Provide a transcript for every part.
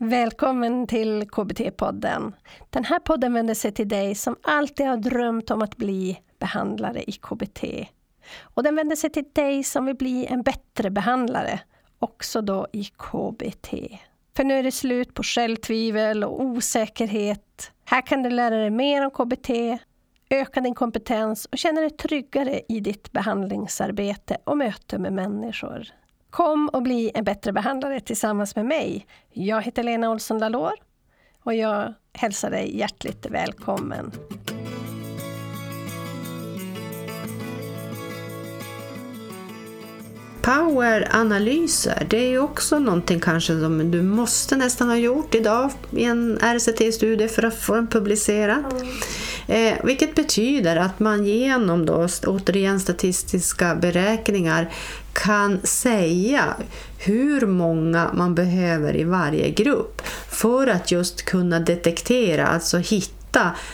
Välkommen till KBT-podden. Den här podden vänder sig till dig som alltid har drömt om att bli behandlare i KBT. Och den vänder sig till dig som vill bli en bättre behandlare, också då i KBT. För nu är det slut på självtvivel och osäkerhet. Här kan du lära dig mer om KBT, öka din kompetens och känna dig tryggare i ditt behandlingsarbete och möte med människor. Kom och bli en bättre behandlare tillsammans med mig. Jag heter Lena Olsson Dalor och jag hälsar dig hjärtligt välkommen. Power-analyser, det är ju också någonting kanske som du måste nästan ha gjort idag i en RCT-studie för att få den publicerad. Mm. Eh, vilket betyder att man genom då, återigen statistiska beräkningar kan säga hur många man behöver i varje grupp för att just kunna detektera, alltså hitta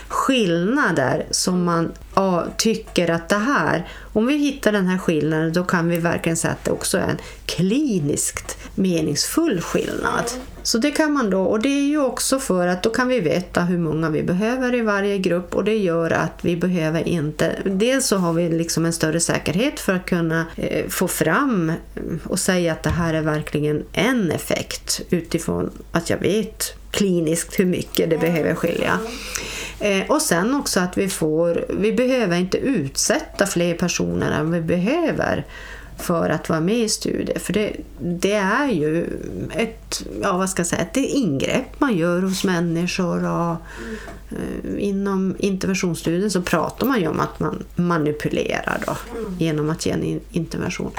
skillnader som man ja, tycker att det här, om vi hittar den här skillnaden då kan vi verkligen säga att det också är en kliniskt meningsfull skillnad. Så det kan man då, och det är ju också för att då kan vi veta hur många vi behöver i varje grupp och det gör att vi behöver inte, dels så har vi liksom en större säkerhet för att kunna eh, få fram mm, och säga att det här är verkligen en effekt utifrån att jag vet kliniskt hur mycket det behöver skilja. Eh, och sen också att vi får, vi behöver inte utsätta fler personer än vi behöver för att vara med i studier. För det, det är ju ett, ja, vad ska jag säga, ett ingrepp man gör hos människor. Och, eh, inom interventionsstudien så pratar man ju om att man manipulerar då, genom att ge en intervention.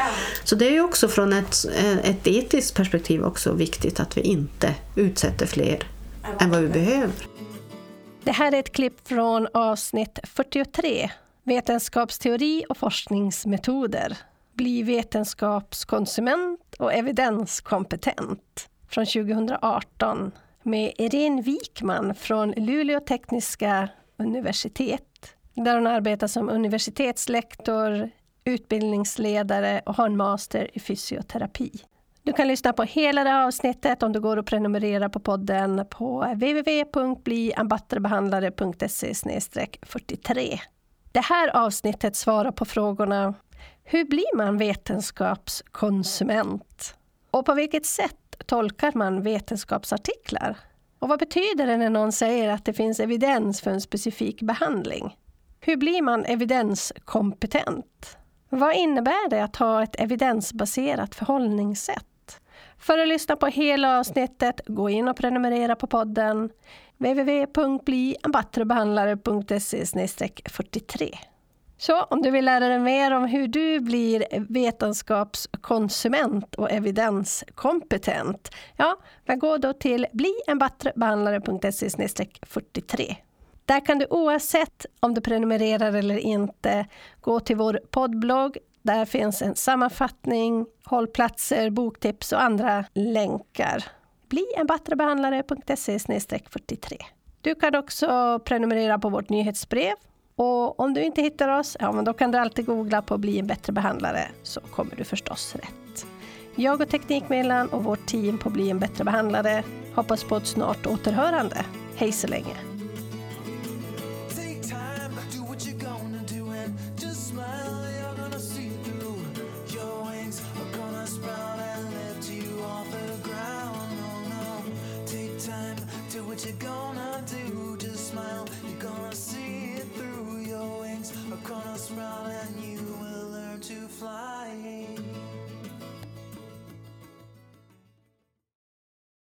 Så det är ju också från ett, eh, ett etiskt perspektiv också viktigt att vi inte utsätter fler än vad vi behöver. Det här är ett klipp från avsnitt 43, Vetenskapsteori och forskningsmetoder bli vetenskapskonsument och evidenskompetent från 2018 med Irene Wikman från Luleå tekniska universitet där hon arbetar som universitetslektor, utbildningsledare och har en master i fysioterapi. Du kan lyssna på hela det här avsnittet om du går och prenumererar på podden på www.bliambatterbehandlare.se 43. Det här avsnittet svarar på frågorna hur blir man vetenskapskonsument? Och på vilket sätt tolkar man vetenskapsartiklar? Och vad betyder det när någon säger att det finns evidens för en specifik behandling? Hur blir man evidenskompetent? Vad innebär det att ha ett evidensbaserat förhållningssätt? För att lyssna på hela avsnittet, gå in och prenumerera på podden www.bliambattrebehandlare.se 43. Så om du vill lära dig mer om hur du blir vetenskapskonsument och evidenskompetent, ja, men gå då till blienbattrebehandlare.se 43. Där kan du oavsett om du prenumererar eller inte gå till vår poddblogg. Där finns en sammanfattning, hållplatser, boktips och andra länkar. Bli en bättre behandlare.se-43. Du kan också prenumerera på vårt nyhetsbrev och om du inte hittar oss, ja men då kan du alltid googla på Bli en bättre behandlare så kommer du förstås rätt. Jag och Teknikmedlaren och vårt team på Bli en bättre behandlare hoppas på ett snart återhörande. Hej så länge! do what you're gonna do. Just smile, you're gonna see it through. Your wings are gonna smile, and you will learn to fly.